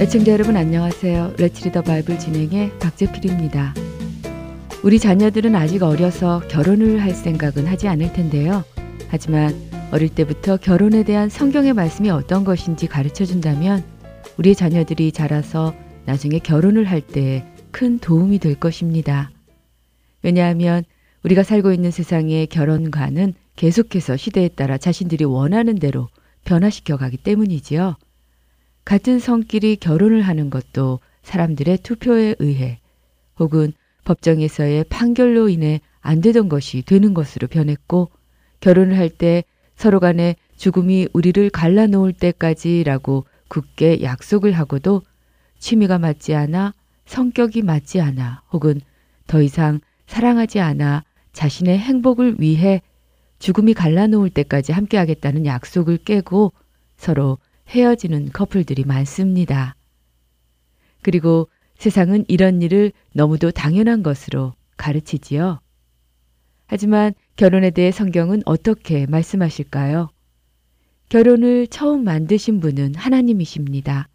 애청자 여러분 안녕하세요. 레츠리더 바이블 진행의 박재필입니다. 우리 자녀들은 아직 어려서 결혼을 할 생각은 하지 않을 텐데요. 하지만 어릴 때부터 결혼에 대한 성경의 말씀이 어떤 것인지 가르쳐 준다면 우리 자녀들이 자라서 나중에 결혼을 할 때 큰 도움이 될 것입니다. 왜냐하면 우리가 살고 있는 세상의 결혼관은 계속해서 시대에 따라 자신들이 원하는 대로 변화시켜 가기 때문이지요. 같은 성끼리 결혼을 하는 것도 사람들의 투표에 의해 혹은 법정에서의 판결로 인해 안 되던 것이 되는 것으로 변했고 결혼을 할 때 서로 간에 죽음이 우리를 갈라놓을 때까지라고 굳게 약속을 하고도 취미가 맞지 않아 성격이 맞지 않아 혹은 더 이상 사랑하지 않아 자신의 행복을 위해 죽음이 갈라놓을 때까지 함께하겠다는 약속을 깨고 서로 헤어지는 커플들이 많습니다. 그리고 세상은 이런 일을 너무도 당연한 것으로 가르치지요. 하지만 결혼에 대해 성경은 어떻게 말씀하실까요? 결혼을 처음 만드신 분은 하나님이십니다.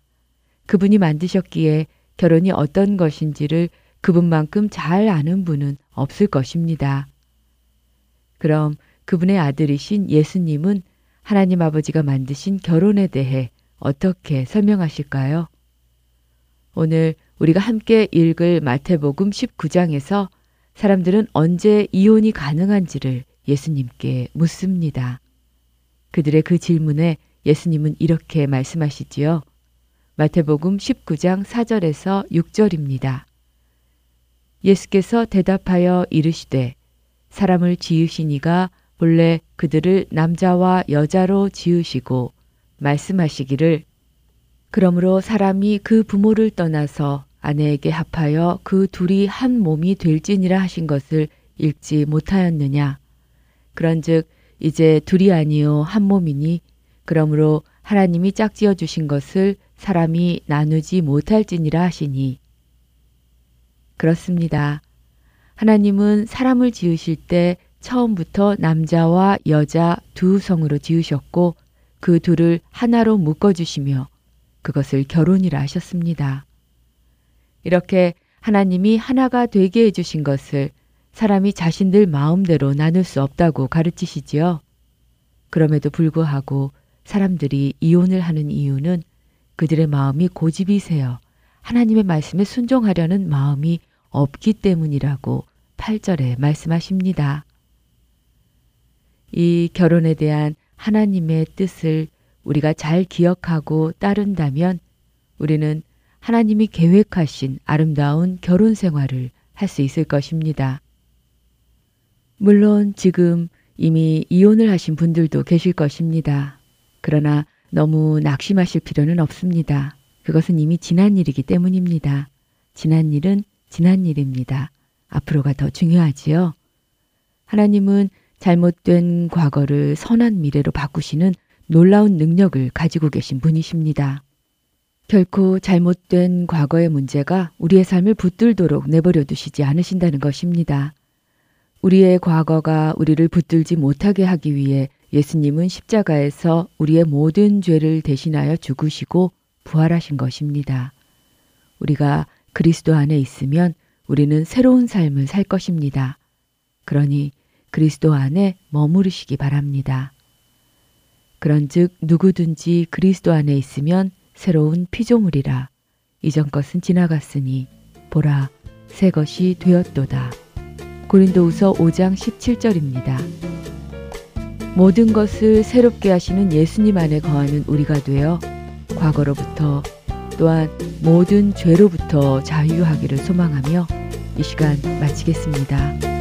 그분이 만드셨기에 결혼이 어떤 것인지를 그분만큼 잘 아는 분은 없을 것입니다. 그럼 그분의 아들이신 예수님은 하나님 아버지가 만드신 결혼에 대해 어떻게 설명하실까요? 오늘 우리가 함께 읽을 마태복음 19장에서 사람들은 언제 이혼이 가능한지를 예수님께 묻습니다. 그들의 그 질문에 예수님은 이렇게 말씀하시지요. 마태복음 19장 4절에서 6절입니다. 예수께서 대답하여 이르시되 사람을 지으시니가 본래 그들을 남자와 여자로 지으시고 말씀하시기를 그러므로 사람이 그 부모를 떠나서 아내에게 합하여 그 둘이 한 몸이 될지니라 하신 것을 읽지 못하였느냐 그런즉 이제 둘이 아니요 한 몸이니 그러므로 하나님이 짝지어 주신 것을 사람이 나누지 못할지니라 하시니 그렇습니다. 하나님은 사람을 지으실 때 처음부터 남자와 여자 두 성으로 지으셨고 그 둘을 하나로 묶어주시며 그것을 결혼이라 하셨습니다. 이렇게 하나님이 하나가 되게 해주신 것을 사람이 자신들 마음대로 나눌 수 없다고 가르치시지요. 그럼에도 불구하고 사람들이 이혼을 하는 이유는 그들의 마음이 고집이 세어 하나님의 말씀에 순종하려는 마음이 없기 때문이라고 8절에 말씀하십니다. 이 결혼에 대한 하나님의 뜻을 우리가 잘 기억하고 따른다면 우리는 하나님이 계획하신 아름다운 결혼 생활을 할 수 있을 것입니다. 물론 지금 이미 이혼을 하신 분들도 계실 것입니다. 그러나 너무 낙심하실 필요는 없습니다. 그것은 이미 지난 일이기 때문입니다. 지난 일은 지난 일입니다. 앞으로가 더 중요하지요. 하나님은 잘못된 과거를 선한 미래로 바꾸시는 놀라운 능력을 가지고 계신 분이십니다. 결코 잘못된 과거의 문제가 우리의 삶을 붙들도록 내버려 두시지 않으신다는 것입니다. 우리의 과거가 우리를 붙들지 못하게 하기 위해 예수님은 십자가에서 우리의 모든 죄를 대신하여 죽으시고 부활하신 것입니다. 우리가 그리스도 안에 있으면 우리는 새로운 삶을 살 것입니다. 그러니 그리스도 안에 머무르시기 바랍니다. 그런즉 누구든지 그리스도 안에 있으면 새로운 피조물이라 이전 것은 지나갔으니 보라 새 것이 되었도다. 고린도후서 5장 17절입니다. 모든 것을 새롭게 하시는 예수님 안에 거하는 우리가 되어 과거로부터 또한 모든 죄로부터 자유하기를 소망하며 이 시간 마치겠습니다.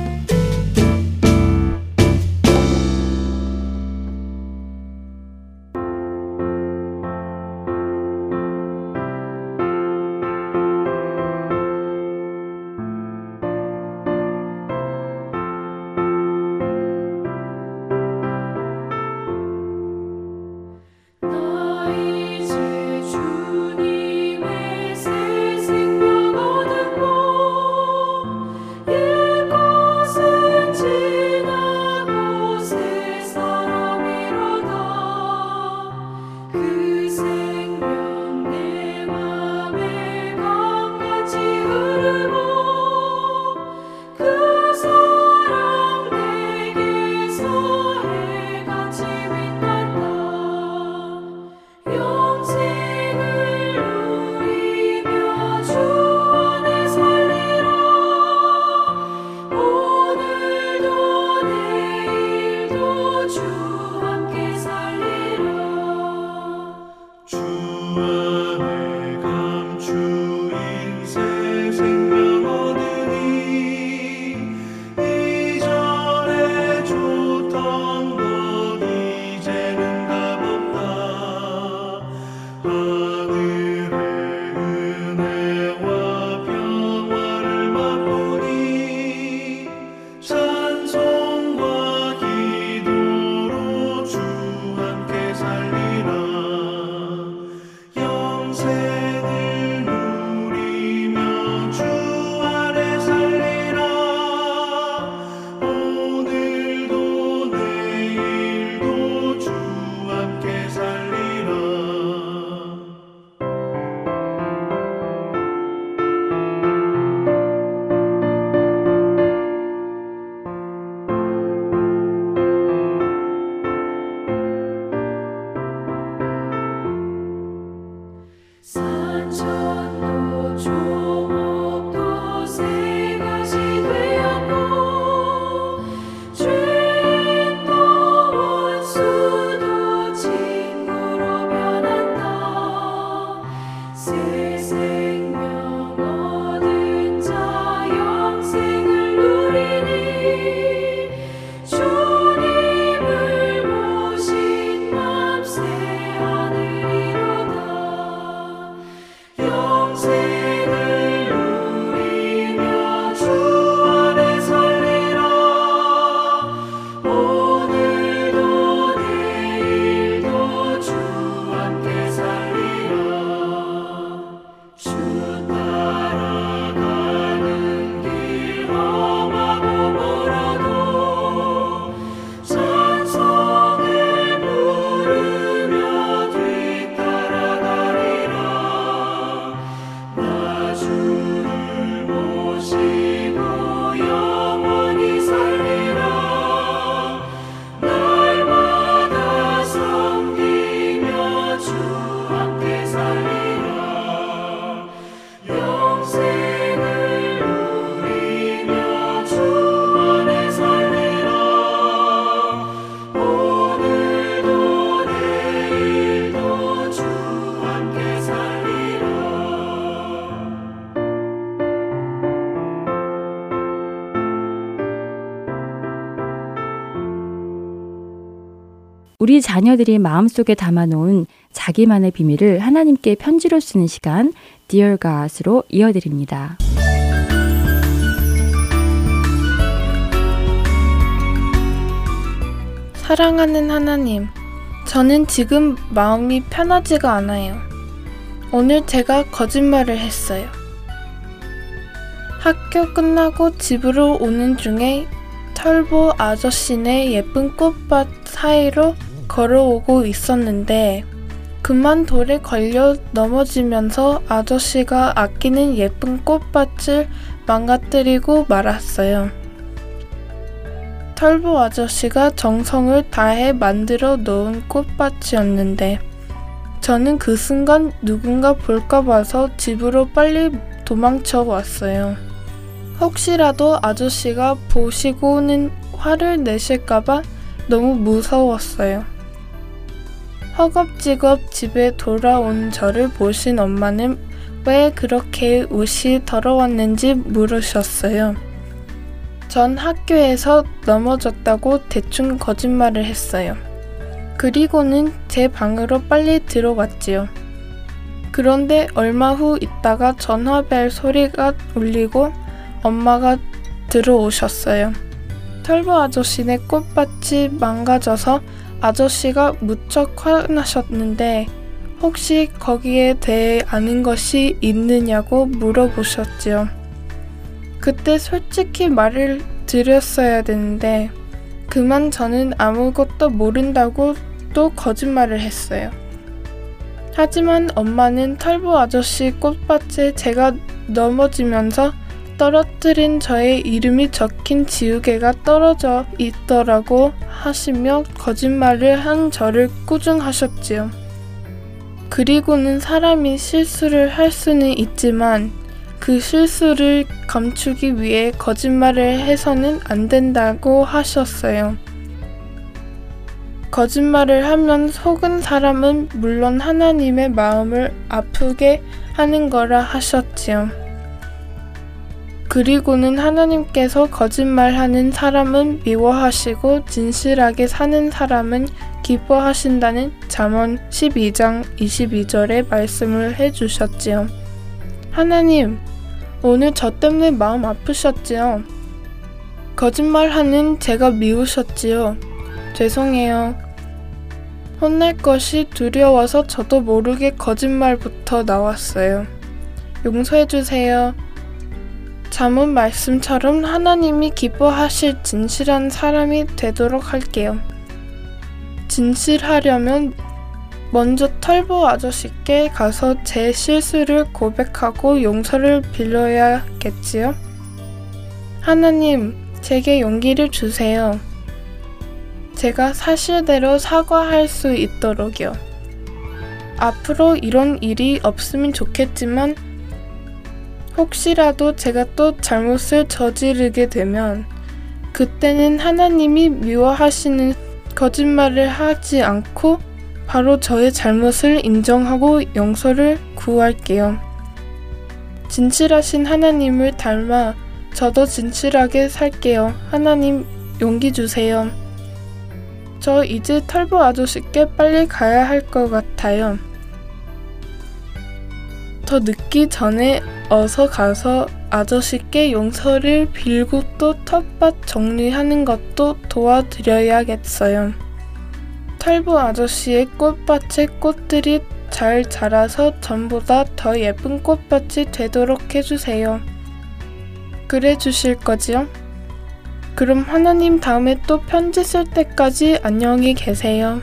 자녀들이 마음속에 담아놓은 자기만의 비밀을 하나님께 편지로 쓰는 시간 Dear God으로 이어드립니다. 사랑하는 하나님, 저는 지금 마음이 편하지가 않아요. 오늘 제가 거짓말을 했어요. 학교 끝나고 집으로 오는 중에 털보 아저씨네 예쁜 꽃밭 사이로 걸어오고 있었는데 그만 돌에 걸려 넘어지면서 아저씨가 아끼는 예쁜 꽃밭을 망가뜨리고 말았어요. 털보 아저씨가 정성을 다해 만들어 놓은 꽃밭이었는데 저는 그 순간 누군가 볼까 봐서 집으로 빨리 도망쳐 왔어요. 혹시라도 아저씨가 보시고는 화를 내실까봐 너무 무서웠어요. 허겁지겁 집에 돌아온 저를 보신 엄마는 왜 그렇게 옷이 더러웠는지 물으셨어요. 전 학교에서 넘어졌다고 대충 거짓말을 했어요. 그리고는 제 방으로 빨리 들어갔지요. 그런데 얼마 후 있다가 전화벨 소리가 울리고 엄마가 들어오셨어요. 털보 아저씨네 꽃밭이 망가져서 아저씨가 무척 화나셨는데 혹시 거기에 대해 아는 것이 있느냐고 물어보셨지요. 그때 솔직히 말을 드렸어야 되는데 그만 저는 아무것도 모른다고 또 거짓말을 했어요. 하지만 엄마는 털보 아저씨 꽃밭에 제가 넘어지면서 떨어뜨린 저의 이름이 적힌 지우개가 떨어져 있더라고 하시며 거짓말을 한 저를 꾸중하셨지요. 그리고는 사람이 실수를 할 수는 있지만 그 실수를 감추기 위해 거짓말을 해서는 안 된다고 하셨어요. 거짓말을 하면 속은 사람은 물론 하나님의 마음을 아프게 하는 거라 하셨지요. 그리고는 하나님께서 거짓말하는 사람은 미워하시고 진실하게 사는 사람은 기뻐하신다는 잠언 12장 22절의 말씀을 해 주셨지요. 하나님, 오늘 저 때문에 마음 아프셨지요. 거짓말하는 제가 미우셨지요. 죄송해요. 혼날 것이 두려워서 저도 모르게 거짓말부터 나왔어요. 용서해 주세요. 잠언 말씀처럼 하나님이 기뻐하실 진실한 사람이 되도록 할게요. 진실하려면 먼저 털보 아저씨께 가서 제 실수를 고백하고 용서를 빌려야겠지요? 하나님, 제게 용기를 주세요. 제가 사실대로 사과할 수 있도록요. 앞으로 이런 일이 없으면 좋겠지만 혹시라도 제가 또 잘못을 저지르게 되면 그때는 하나님이 미워하시는 거짓말을 하지 않고 바로 저의 잘못을 인정하고 용서를 구할게요. 진실하신 하나님을 닮아 저도 진실하게 살게요. 하나님 용기 주세요. 저 이제 털보 아저씨께 빨리 가야 할 것 같아요. 더 늦기 전에 어서 가서 아저씨께 용서를 빌고 또 텃밭 정리하는 것도 도와드려야겠어요. 털보 아저씨의 꽃밭에 꽃들이 잘 자라서 전보다 더 예쁜 꽃밭이 되도록 해주세요. 그래 주실 거지요? 그럼 하나님 다음에 또 편지 쓸 때까지 안녕히 계세요.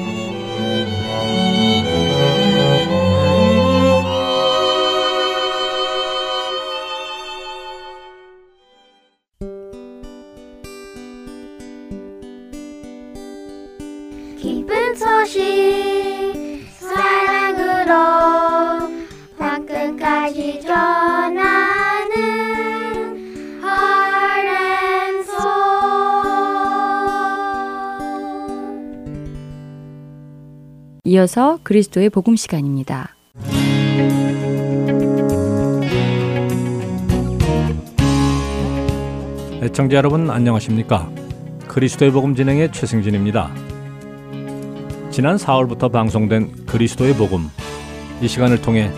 이어서 그리스도의 복음 시간입니다. 애청자 여러분 안녕하십니까? 그리스도의 복음 진행의 최승진입니다. 지난 4월부터 방송된 그리스도의 복음 이 시간을 통해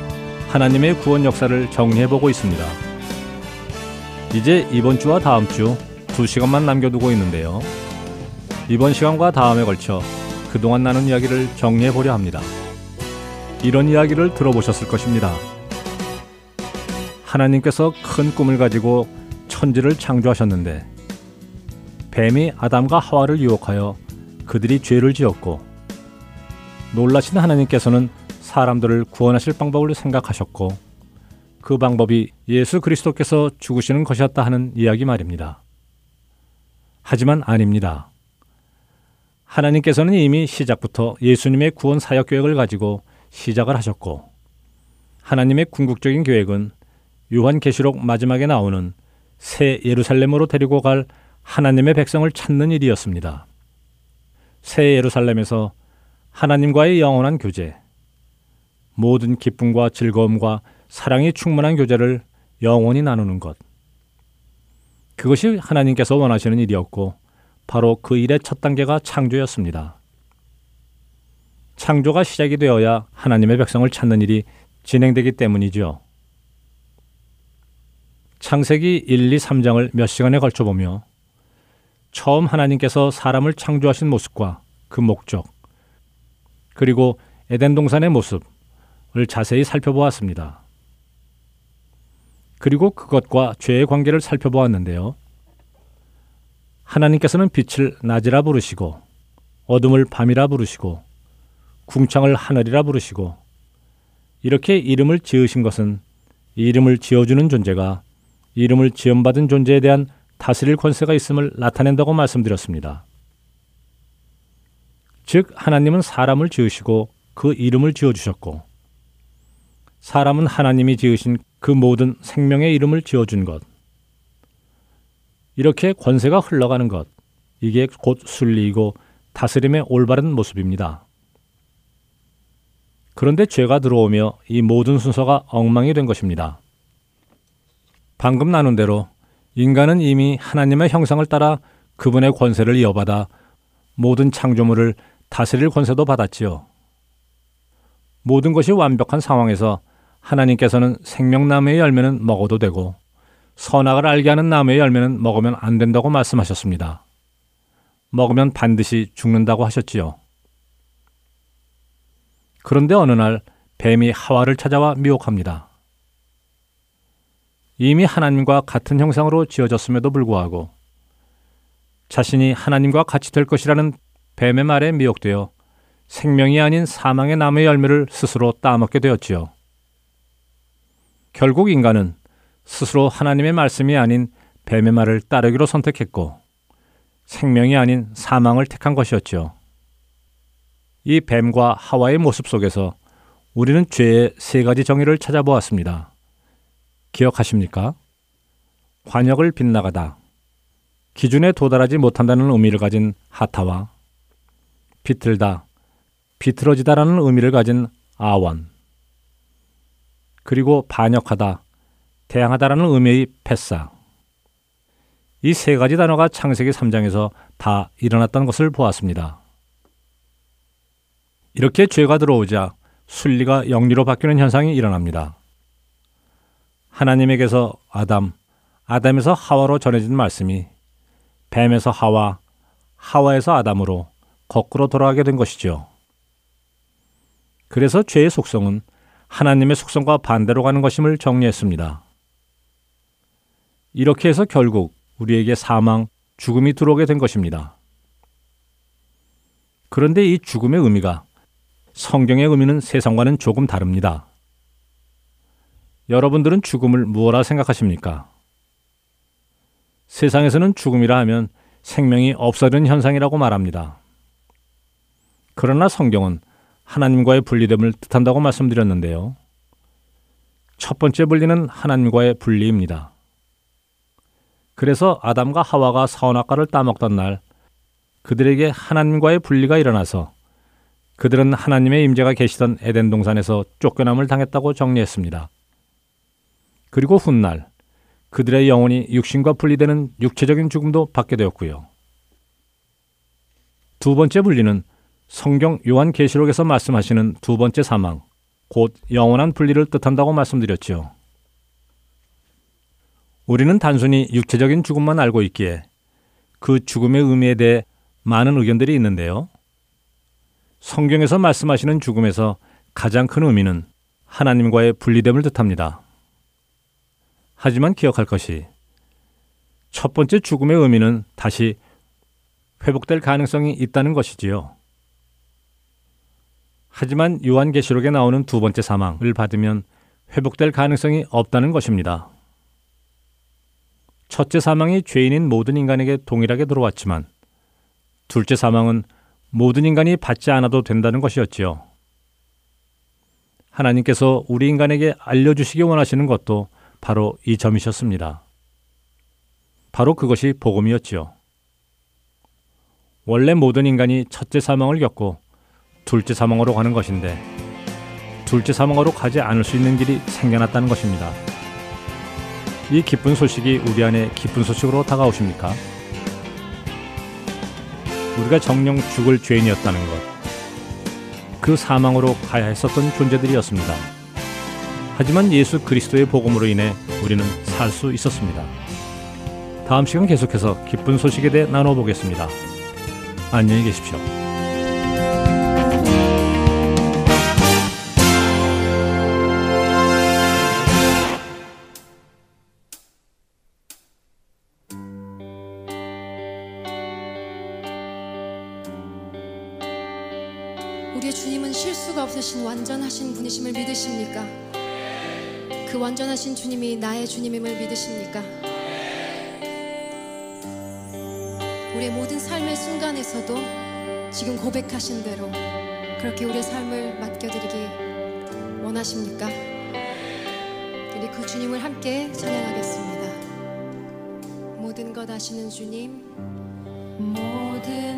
하나님의 구원 역사를 정리해 보고 있습니다. 이제 이번 주와 다음 주 두 시간만 남겨두고 있는데요. 이번 시간과 다음에 걸쳐 그동안 나눈 이야기를 정리해 보려 합니다. 이런 이야기를 들어보셨을 것입니다. 하나님께서 큰 꿈을 가지고 천지를 창조하셨는데 뱀이 아담과 하와를 유혹하여 그들이 죄를 지었고 놀라신 하나님께서는 사람들을 구원하실 방법을 생각하셨고 그 방법이 예수 그리스도께서 죽으시는 것이었다 하는 이야기 말입니다. 하지만 아닙니다. 하나님께서는 이미 시작부터 예수님의 구원 사역 계획을 가지고 시작을 하셨고 하나님의 궁극적인 계획은 요한계시록 마지막에 나오는 새 예루살렘으로 데리고 갈 하나님의 백성을 찾는 일이었습니다. 새 예루살렘에서 하나님과의 영원한 교제, 모든 기쁨과 즐거움과 사랑이 충만한 교제를 영원히 나누는 것. 그것이 하나님께서 원하시는 일이었고, 바로 그 일의 첫 단계가 창조였습니다. 창조가 시작이 되어야 하나님의 백성을 찾는 일이 진행되기 때문이죠. 창세기 1, 2, 3장을 몇 시간에 걸쳐 보며 처음 하나님께서 사람을 창조하신 모습과 그 목적, 그리고 에덴 동산의 모습을 자세히 살펴보았습니다. 그리고 그것과 죄의 관계를 살펴보았는데요. 하나님께서는 빛을 낮이라 부르시고 어둠을 밤이라 부르시고 궁창을 하늘이라 부르시고 이렇게 이름을 지으신 것은 이름을 지어주는 존재가 이름을 지음받은 존재에 대한 다스릴 권세가 있음을 나타낸다고 말씀드렸습니다. 즉 하나님은 사람을 지으시고 그 이름을 지어 주셨고 사람은 하나님이 지으신 그 모든 생명의 이름을 지어 준 것. 이렇게 권세가 흘러가는 것. 이게 곧 순리이고 다스림의 올바른 모습입니다. 그런데 죄가 들어오며 이 모든 순서가 엉망이 된 것입니다. 방금 나눈 대로 인간은 이미 하나님의 형상을 따라 그분의 권세를 이어받아 모든 창조물을 다스릴 권세도 받았지요. 모든 것이 완벽한 상황에서 하나님께서는 생명나무의 열매는 먹어도 되고 선악을 알게 하는 나무의 열매는 먹으면 안 된다고 말씀하셨습니다. 먹으면 반드시 죽는다고 하셨지요. 그런데 어느 날 뱀이 하와를 찾아와 미혹합니다. 이미 하나님과 같은 형상으로 지어졌음에도 불구하고 자신이 하나님과 같이 될 것이라는 뱀의 말에 미혹되어 생명이 아닌 사망의 나무의 열매를 스스로 따먹게 되었지요. 결국 인간은 스스로 하나님의 말씀이 아닌 뱀의 말을 따르기로 선택했고 생명이 아닌 사망을 택한 것이었지요. 이 뱀과 하와의 모습 속에서 우리는 죄의 세 가지 정의를 찾아보았습니다. 기억하십니까? 관역을 빗나가다. 기준에 도달하지 못한다는 의미를 가진 하타와 비틀다, 비틀어지다라는 의미를 가진 아원, 그리고 반역하다, 대항하다라는 의미의 패사. 이 세 가지 단어가 창세기 3장에서 다 일어났던 것을 보았습니다. 이렇게 죄가 들어오자 순리가 영리로 바뀌는 현상이 일어납니다. 하나님에게서 아담, 아담에서 하와로 전해진 말씀이 뱀에서 하와, 하와에서 아담으로 거꾸로 돌아가게 된 것이죠. 그래서 죄의 속성은 하나님의 속성과 반대로 가는 것임을 정리했습니다. 이렇게 해서 결국 우리에게 사망, 죽음이 들어오게 된 것입니다. 그런데 이 죽음의 의미가 성경의 의미는 세상과는 조금 다릅니다. 여러분들은 죽음을 무엇라 생각하십니까? 세상에서는 죽음이라 하면 생명이 없어지는 현상이라고 말합니다. 그러나 성경은 하나님과의 분리됨을 뜻한다고 말씀드렸는데요. 첫 번째 분리는 하나님과의 분리입니다. 그래서 아담과 하와가 사원악과를 따먹던 날 그들에게 하나님과의 분리가 일어나서 그들은 하나님의 임재가 계시던 에덴 동산에서 쫓겨남을 당했다고 정리했습니다. 그리고 훗날 그들의 영혼이 육신과 분리되는 육체적인 죽음도 받게 되었고요. 두 번째 분리는 성경 요한 계시록에서 말씀하시는 두 번째 사망, 곧 영원한 분리를 뜻한다고 말씀드렸지요. 우리는 단순히 육체적인 죽음만 알고 있기에 그 죽음의 의미에 대해 많은 의견들이 있는데요. 성경에서 말씀하시는 죽음에서 가장 큰 의미는 하나님과의 분리됨을 뜻합니다. 하지만 기억할 것이 첫 번째 죽음의 의미는 다시 회복될 가능성이 있다는 것이지요. 하지만 요한계시록에 나오는 두 번째 사망을 받으면 회복될 가능성이 없다는 것입니다. 첫째 사망이 죄인인 모든 인간에게 동일하게 들어왔지만 둘째 사망은 모든 인간이 받지 않아도 된다는 것이었지요. 하나님께서 우리 인간에게 알려주시기 원하시는 것도 바로 이 점이셨습니다. 바로 그것이 복음이었지요. 원래 모든 인간이 첫째 사망을 겪고 둘째 사망으로 가는 것인데 둘째 사망으로 가지 않을 수 있는 길이 생겨났다는 것입니다. 이 기쁜 소식이 우리 안에 기쁜 소식으로 다가오십니까? 우리가 정령 죽을 죄인이었다는 것. 그 사망으로 가야 했었던 존재들이었습니다. 하지만 예수 그리스도의 복음으로 인해 우리는 살 수 있었습니다. 다음 시간 계속해서 기쁜 소식에 대해 나눠보겠습니다. 안녕히 계십시오. 그 완전하신 주님이 나의 주님임을 믿으십니까? 우리의 모든 삶의 순간에서도 지금 고백하신 대로 그렇게 우리의 삶을 맡겨드리기 원하십니까? 우리 그 주님을 함께 찬양하겠습니다. 모든 것 아시는 주님, 모든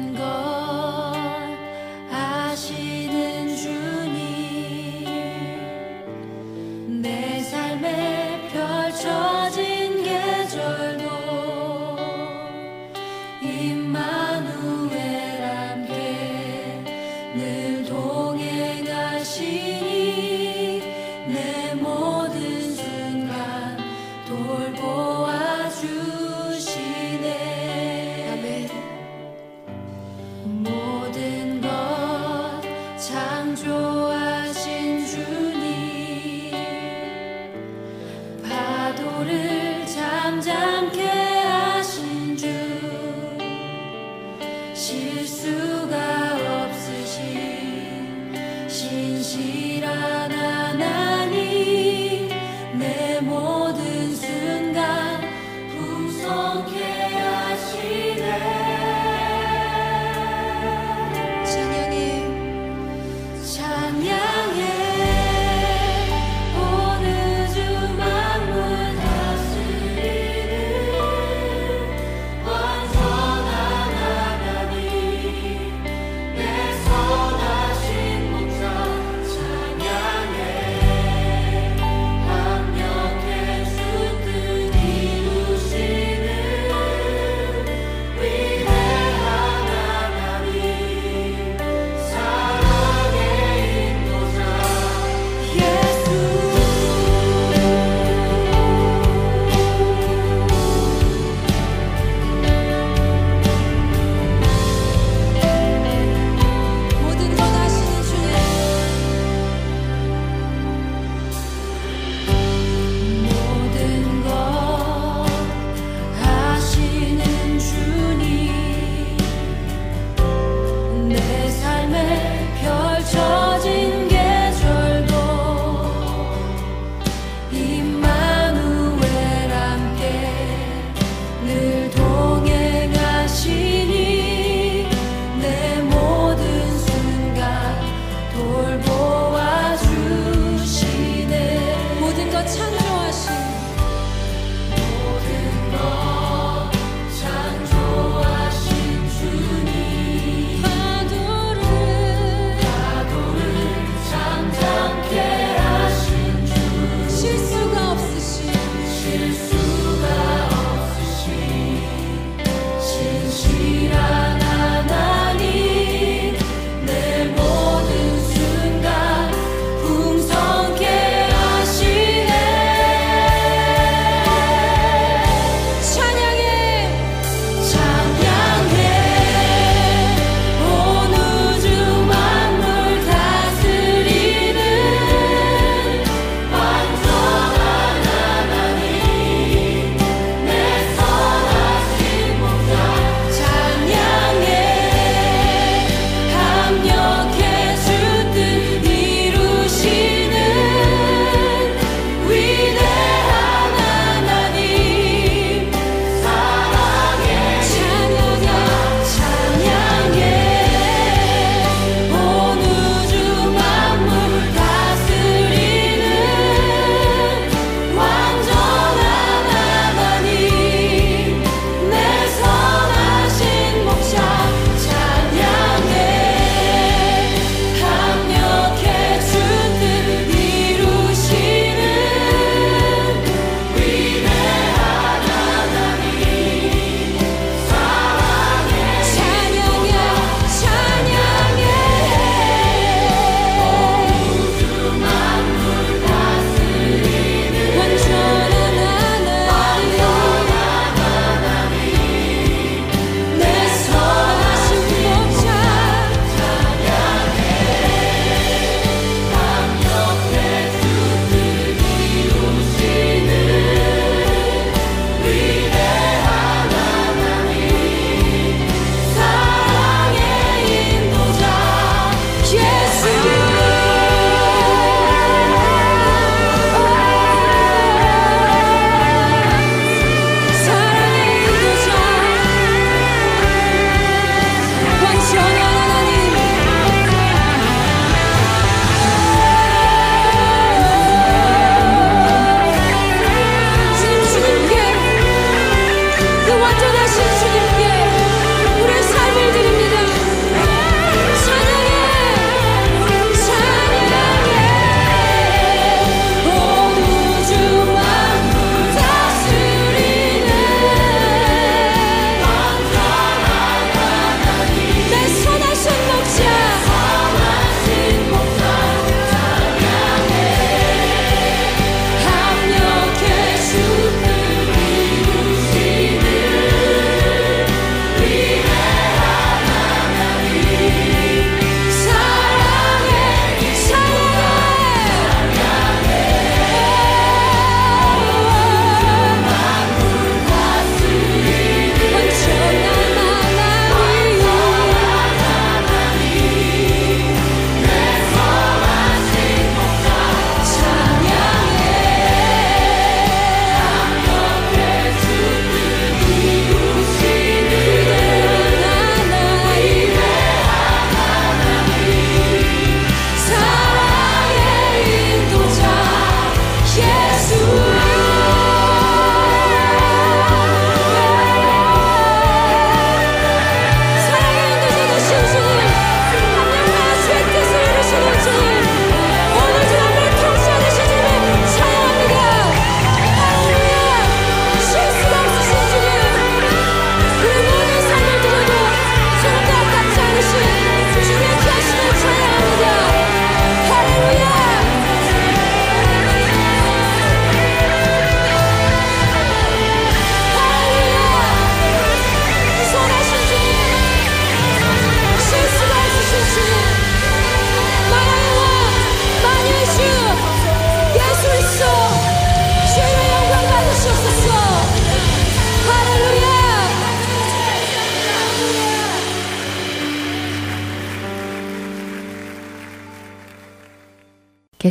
실수가 없으신 신실한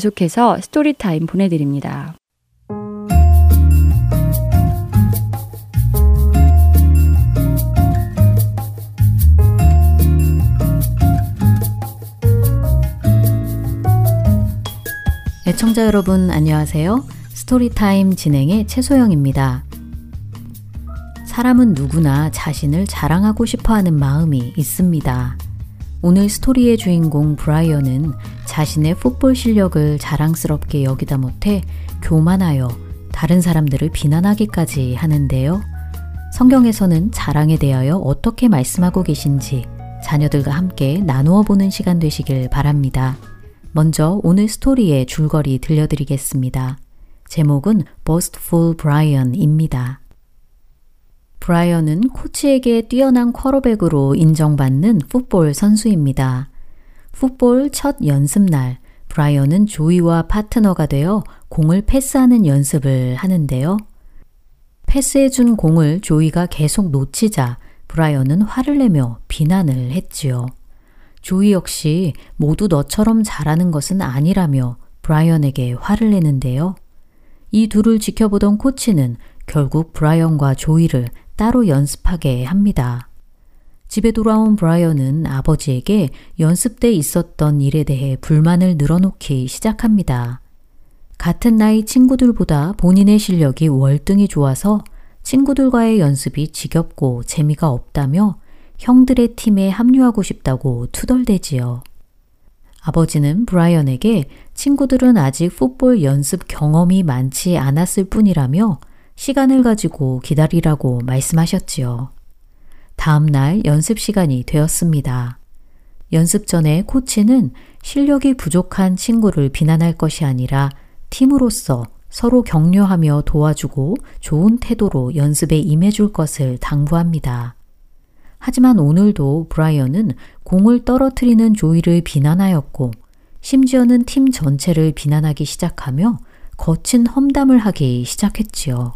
계속해서 Story Time 보내드립니다. 애청자 여러분 안녕하세요. Story Time 진행의 최소영입니다. 사람은 누구나 자신을 자랑하고 싶어 하는 마음이 있습니다. 오늘 스토리의 주인공 브라이언은 자신의 풋볼 실력을 자랑스럽게 여기다 못해 교만하여 다른 사람들을 비난하기까지 하는데요. 성경에서는 자랑에 대하여 어떻게 말씀하고 계신지 자녀들과 함께 나누어 보는 시간 되시길 바랍니다. 먼저 오늘 스토리의 줄거리 들려드리겠습니다. 제목은 Boastful Brian입니다. 브라이언은 코치에게 뛰어난 쿼러백으로 인정받는 풋볼 선수입니다. 풋볼 첫 연습날, 브라이언은 조이와 파트너가 되어 공을 패스하는 연습을 하는데요. 패스해준 공을 조이가 계속 놓치자 브라이언은 화를 내며 비난을 했지요. 조이 역시 모두 너처럼 잘하는 것은 아니라며 브라이언에게 화를 내는데요. 이 둘을 지켜보던 코치는 결국 브라이언과 조이를 따로 연습하게 합니다. 집에 돌아온 브라이언은 아버지에게 연습 때 있었던 일에 대해 불만을 늘어놓기 시작합니다. 같은 나이 친구들보다 본인의 실력이 월등히 좋아서 친구들과의 연습이 지겹고 재미가 없다며 형들의 팀에 합류하고 싶다고 투덜대지요. 아버지는 브라이언에게 친구들은 아직 풋볼 연습 경험이 많지 않았을 뿐이라며 시간을 가지고 기다리라고 말씀하셨지요. 다음 날 연습 시간이 되었습니다. 연습 전에 코치는 실력이 부족한 친구를 비난할 것이 아니라 팀으로서 서로 격려하며 도와주고 좋은 태도로 연습에 임해줄 것을 당부합니다. 하지만 오늘도 브라이언은 공을 떨어뜨리는 조이를 비난하였고 심지어는 팀 전체를 비난하기 시작하며 거친 험담을 하기 시작했지요.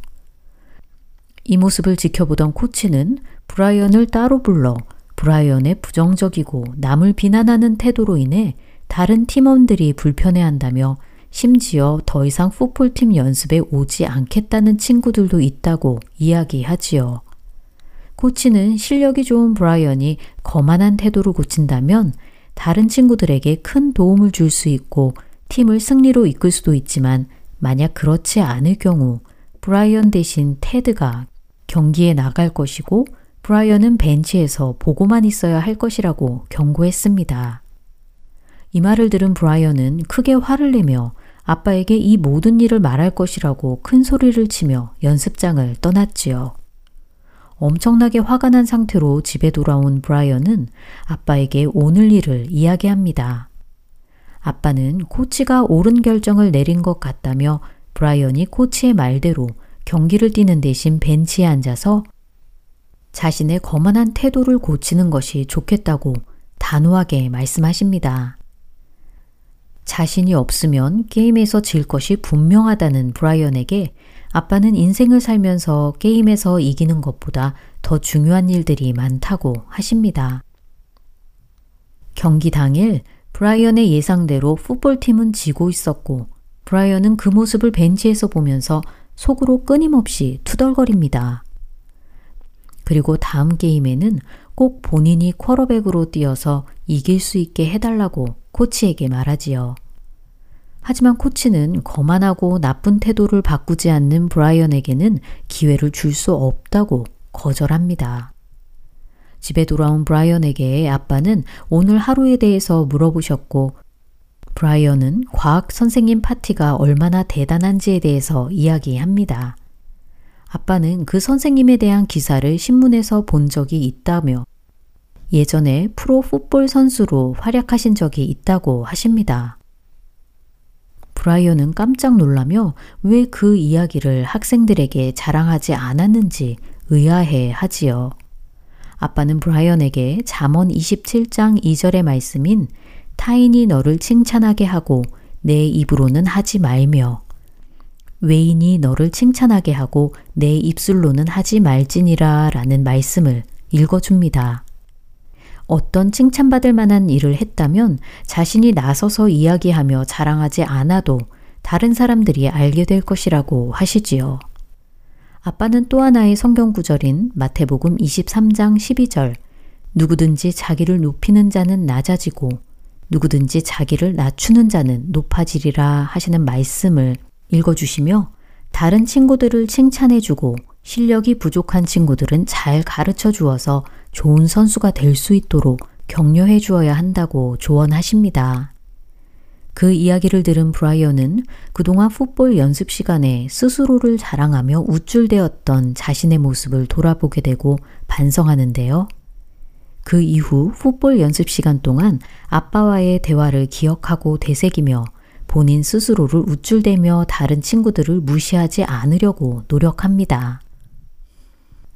이 모습을 지켜보던 코치는 브라이언을 따로 불러 브라이언의 부정적이고 남을 비난하는 태도로 인해 다른 팀원들이 불편해한다며 심지어 더 이상 풋볼팀 연습에 오지 않겠다는 친구들도 있다고 이야기하지요. 코치는 실력이 좋은 브라이언이 거만한 태도를 고친다면 다른 친구들에게 큰 도움을 줄 수 있고 팀을 승리로 이끌 수도 있지만 만약 그렇지 않을 경우 브라이언 대신 테드가 경기에 나갈 것이고 브라이언은 벤치에서 보고만 있어야 할 것이라고 경고했습니다. 이 말을 들은 브라이언은 크게 화를 내며 아빠에게 이 모든 일을 말할 것이라고 큰 소리를 치며 연습장을 떠났지요. 엄청나게 화가 난 상태로 집에 돌아온 브라이언은 아빠에게 오늘 일을 이야기합니다. 아빠는 코치가 옳은 결정을 내린 것 같다며 브라이언이 코치의 말대로 경기를 뛰는 대신 벤치에 앉아서 자신의 거만한 태도를 고치는 것이 좋겠다고 단호하게 말씀하십니다. 자신이 없으면 게임에서 질 것이 분명하다는 브라이언에게 아빠는 인생을 살면서 게임에서 이기는 것보다 더 중요한 일들이 많다고 하십니다. 경기 당일 브라이언의 예상대로 풋볼팀은 지고 있었고 브라이언은 그 모습을 벤치에서 보면서 속으로 끊임없이 투덜거립니다. 그리고 다음 게임에는 꼭 본인이 쿼러백으로 뛰어서 이길 수 있게 해달라고 코치에게 말하지요. 하지만 코치는 거만하고 나쁜 태도를 바꾸지 않는 브라이언에게는 기회를 줄 수 없다고 거절합니다. 집에 돌아온 브라이언에게 아빠는 오늘 하루에 대해서 물어보셨고 브라이언은 과학 선생님 파티가 얼마나 대단한지에 대해서 이야기합니다. 아빠는 그 선생님에 대한 기사를 신문에서 본 적이 있다며 예전에 프로 풋볼 선수로 활약하신 적이 있다고 하십니다. 브라이언은 깜짝 놀라며 왜 그 이야기를 학생들에게 자랑하지 않았는지 의아해 하지요. 아빠는 브라이언에게 잠언 27장 2절의 말씀인 타인이 너를 칭찬하게 하고 내 입으로는 하지 말며 외인이 너를 칭찬하게 하고 내 입술로는 하지 말지니라 라는 말씀을 읽어줍니다. 어떤 칭찬받을 만한 일을 했다면 자신이 나서서 이야기하며 자랑하지 않아도 다른 사람들이 알게 될 것이라고 하시지요. 아빠는 또 하나의 성경 구절인 마태복음 23장 12절 누구든지 자기를 높이는 자는 낮아지고 누구든지 자기를 낮추는 자는 높아지리라 하시는 말씀을 읽어주시며 다른 친구들을 칭찬해주고 실력이 부족한 친구들은 잘 가르쳐 주어서 좋은 선수가 될 수 있도록 격려해 주어야 한다고 조언하십니다. 그 이야기를 들은 브라이언은 그동안 풋볼 연습 시간에 스스로를 자랑하며 우쭐대었던 자신의 모습을 돌아보게 되고 반성하는데요. 그 이후 풋볼 연습 시간 동안 아빠와의 대화를 기억하고 되새기며 본인 스스로를 우쭐대며 다른 친구들을 무시하지 않으려고 노력합니다.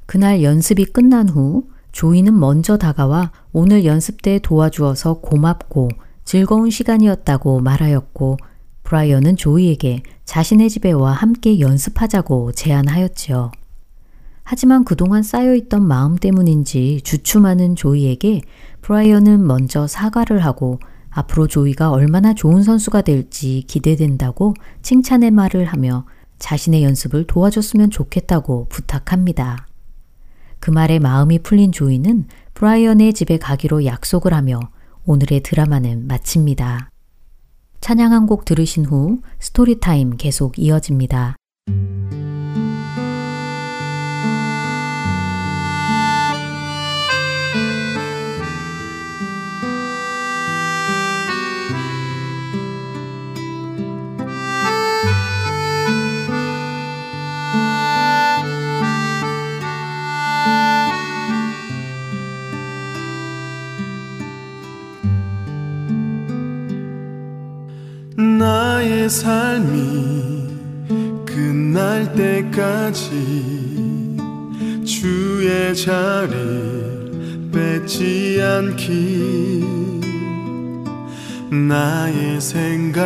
그날 연습이 끝난 후 조이는 먼저 다가와 오늘 연습 때 도와주어서 고맙고 즐거운 시간이었다고 말하였고 브라이언은 조이에게 자신의 집에 와 함께 연습하자고 제안하였지요. 하지만 그동안 쌓여있던 마음 때문인지 주춤하는 조이에게 브라이언은 먼저 사과를 하고 앞으로 조이가 얼마나 좋은 선수가 될지 기대된다고 칭찬의 말을 하며 자신의 연습을 도와줬으면 좋겠다고 부탁합니다. 그 말에 마음이 풀린 조이는 브라이언의 집에 가기로 약속을 하며 오늘의 드라마는 마칩니다. 찬양 한 곡 들으신 후 Story Time 계속 이어집니다. 삶이 끝날 때까지 주의 자리를 뺏지 않기. 나의 생각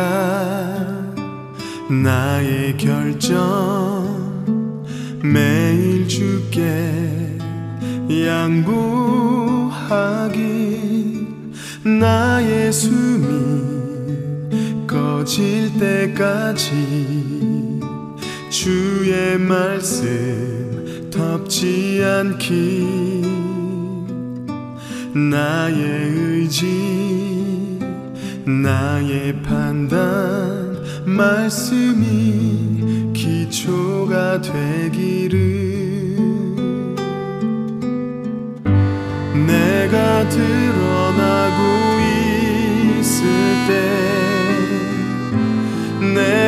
나의 결정 매일 주께 양보하기. 나의 숨이 꺼질 때까지 주의 말씀 덮지 않기. 나의 의지 나의 판단 말씀이 기초가 되기를. 내가 드러나고 있을 때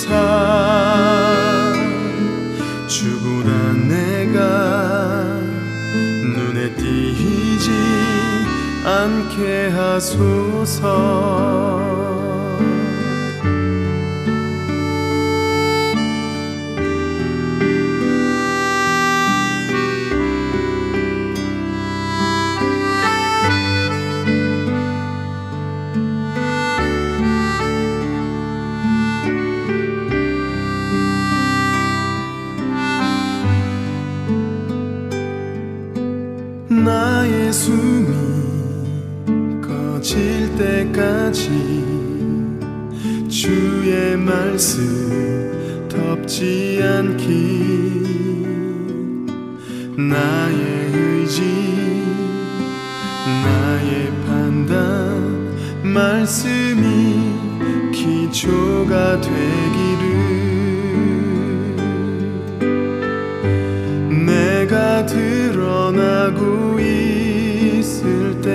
붙드사 주보다 내가 눈에 띄지 않게 하소서 기초가 되기를. 내가 드러나고 있을 때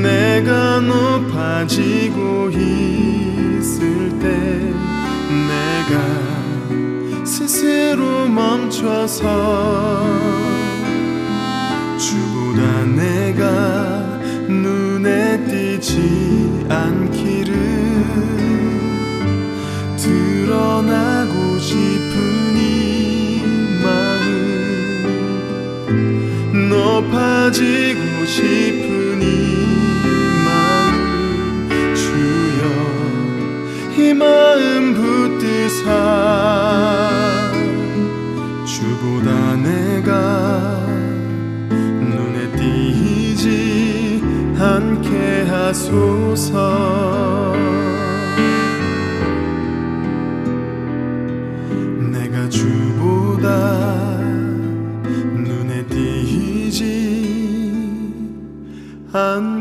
내가 높아지고 있을 때 내가 스스로 멈춰서 높아지고 싶은 이 마음 주여 이 마음 붙드사. 주보다 내가 눈에 띄지 않게 하소서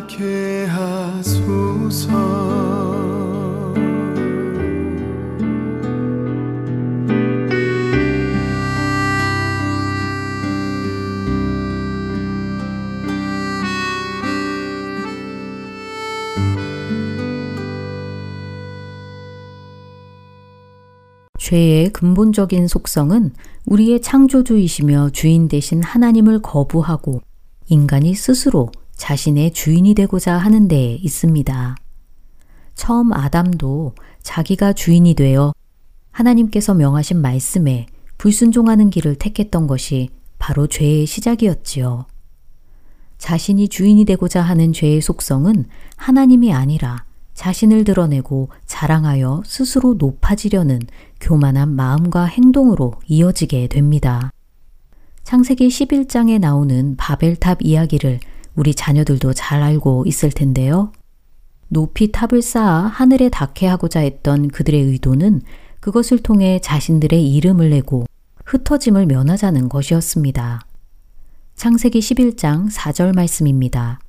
않게 하소서. 죄의 근본적인 속성은 우리의 창조주이시며 주인 되신 하나님을 거부하고 인간이 스스로 자신의 주인이 되고자 하는 데에 있습니다. 처음 아담도 자기가 주인이 되어 하나님께서 명하신 말씀에 불순종하는 길을 택했던 것이 바로 죄의 시작이었지요. 자신이 주인이 되고자 하는 죄의 속성은 하나님이 아니라 자신을 드러내고 자랑하여 스스로 높아지려는 교만한 마음과 행동으로 이어지게 됩니다. 창세기 11장에 나오는 바벨탑 이야기를 우리 자녀들도 잘 알고 있을 텐데요. 높이 탑을 쌓아 하늘에 닿게 하고자 했던 그들의 의도는 그것을 통해 자신들의 이름을 내고 흩어짐을 면하자는 것이었습니다. 창세기 11장 4절 말씀입니다.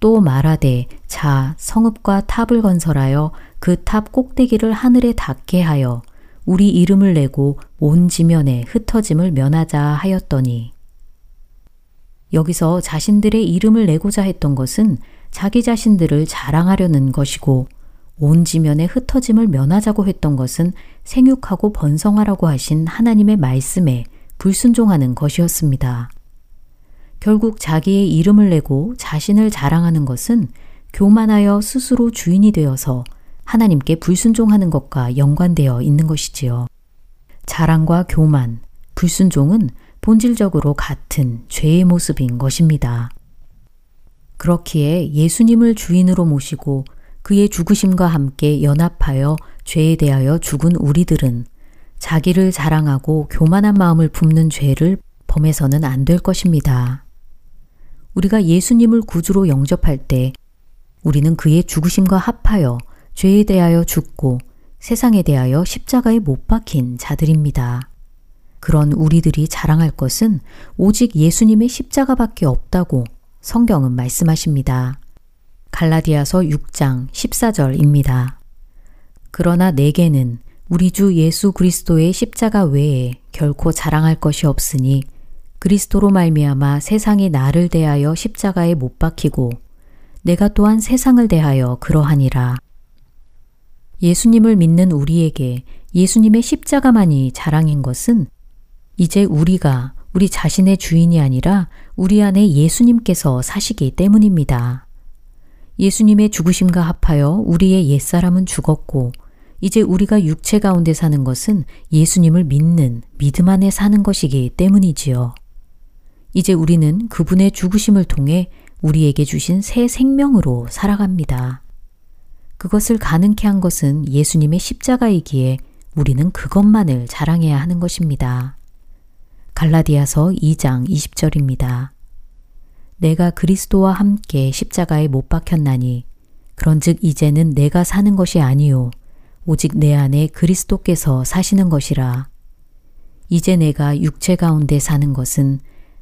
또 말하되 자 성읍과 탑을 건설하여 그 탑 꼭대기를 하늘에 닿게 하여 우리 이름을 내고 온 지면에 흩어짐을 면하자 하였더니 여기서 자신들의 이름을 내고자 했던 것은 자기 자신들을 자랑하려는 것이고 온 지면에 흩어짐을 면하자고 했던 것은 생육하고 번성하라고 하신 하나님의 말씀에 불순종하는 것이었습니다. 결국 자기의 이름을 내고 자신을 자랑하는 것은 교만하여 스스로 주인이 되어서 하나님께 불순종하는 것과 연관되어 있는 것이지요. 자랑과 교만, 불순종은 본질적으로 같은 죄의 모습인 것입니다. 그렇기에 예수님을 주인으로 모시고 그의 죽으심과 함께 연합하여 죄에 대하여 죽은 우리들은 자기를 자랑하고 교만한 마음을 품는 죄를 범해서는 안 될 것입니다. 우리가 예수님을 구주로 영접할 때 우리는 그의 죽으심과 합하여 죄에 대하여 죽고 세상에 대하여 십자가에 못 박힌 자들입니다. 그런 우리들이 자랑할 것은 오직 예수님의 십자가밖에 없다고 성경은 말씀하십니다. 갈라디아서 6장 14절입니다. 그러나 내게는 우리 주 예수 그리스도의 십자가 외에 결코 자랑할 것이 없으니 그리스도로 말미암아 세상이 나를 대하여 십자가에 못 박히고 내가 또한 세상을 대하여 그러하니라. 예수님을 믿는 우리에게 예수님의 십자가만이 자랑인 것은 이제 우리가 우리 자신의 주인이 아니라 우리 안에 예수님께서 사시기 때문입니다. 예수님의 죽으심과 합하여 우리의 옛사람은 죽었고 이제 우리가 육체 가운데 사는 것은 예수님을 믿는 믿음 안에 사는 것이기 때문이지요. 이제 우리는 그분의 죽으심을 통해 우리에게 주신 새 생명으로 살아갑니다. 그것을 가능케 한 것은 예수님의 십자가이기에 우리는 그것만을 자랑해야 하는 것입니다. 갈라디아서 2장 20절입니다. 내가 그리스도와 함께 십자가에 못 박혔나니 그런즉 이제는 내가 사는 것이 아니요 오직 내 안에 그리스도께서 사시는 것이라. 이제 내가 육체 가운데 사는 것은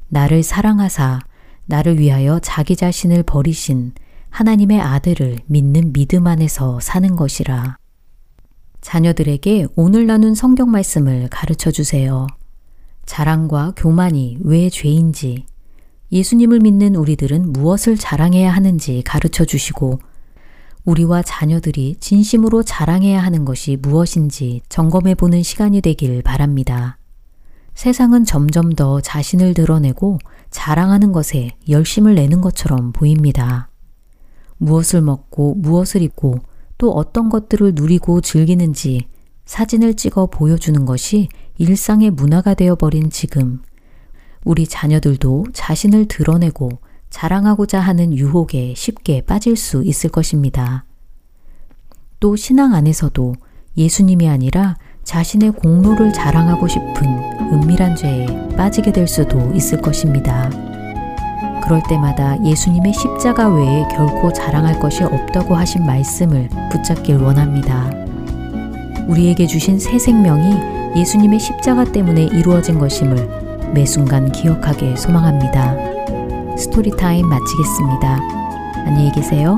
나를 사랑하사 나를 위하여 자기 자신을 버리신 하나님의 아들을 믿는 믿음 안에서 사는 것이라. 자녀들에게 오늘 나눈 성경 말씀을 가르쳐 주세요. 자랑과 교만이 왜 죄인지, 예수님을 믿는 우리들은 무엇을 자랑해야 하는지 가르쳐 주시고, 우리와 자녀들이 진심으로 자랑해야 하는 것이 무엇인지 점검해 보는 시간이 되길 바랍니다. 세상은 점점 더 자신을 드러내고 자랑하는 것에 열심을 내는 것처럼 보입니다. 무엇을 먹고 무엇을 입고 또 어떤 것들을 누리고 즐기는지 사진을 찍어 보여주는 것이 일상의 문화가 되어버린 지금, 우리 자녀들도 자신을 드러내고 자랑하고자 하는 유혹에 쉽게 빠질 수 있을 것입니다. 또 신앙 안에서도 예수님이 아니라 자신의 공로를 자랑하고 싶은 은밀한 죄에 빠지게 될 수도 있을 것입니다. 그럴 때마다 예수님의 십자가 외에 결코 자랑할 것이 없다고 하신 말씀을 붙잡길 원합니다. 우리에게 주신 새 생명이 예수님의 십자가 때문에 이루어진 것임을 매 순간 기억하게 소망합니다. Story Time 마치겠습니다. 안녕히 계세요.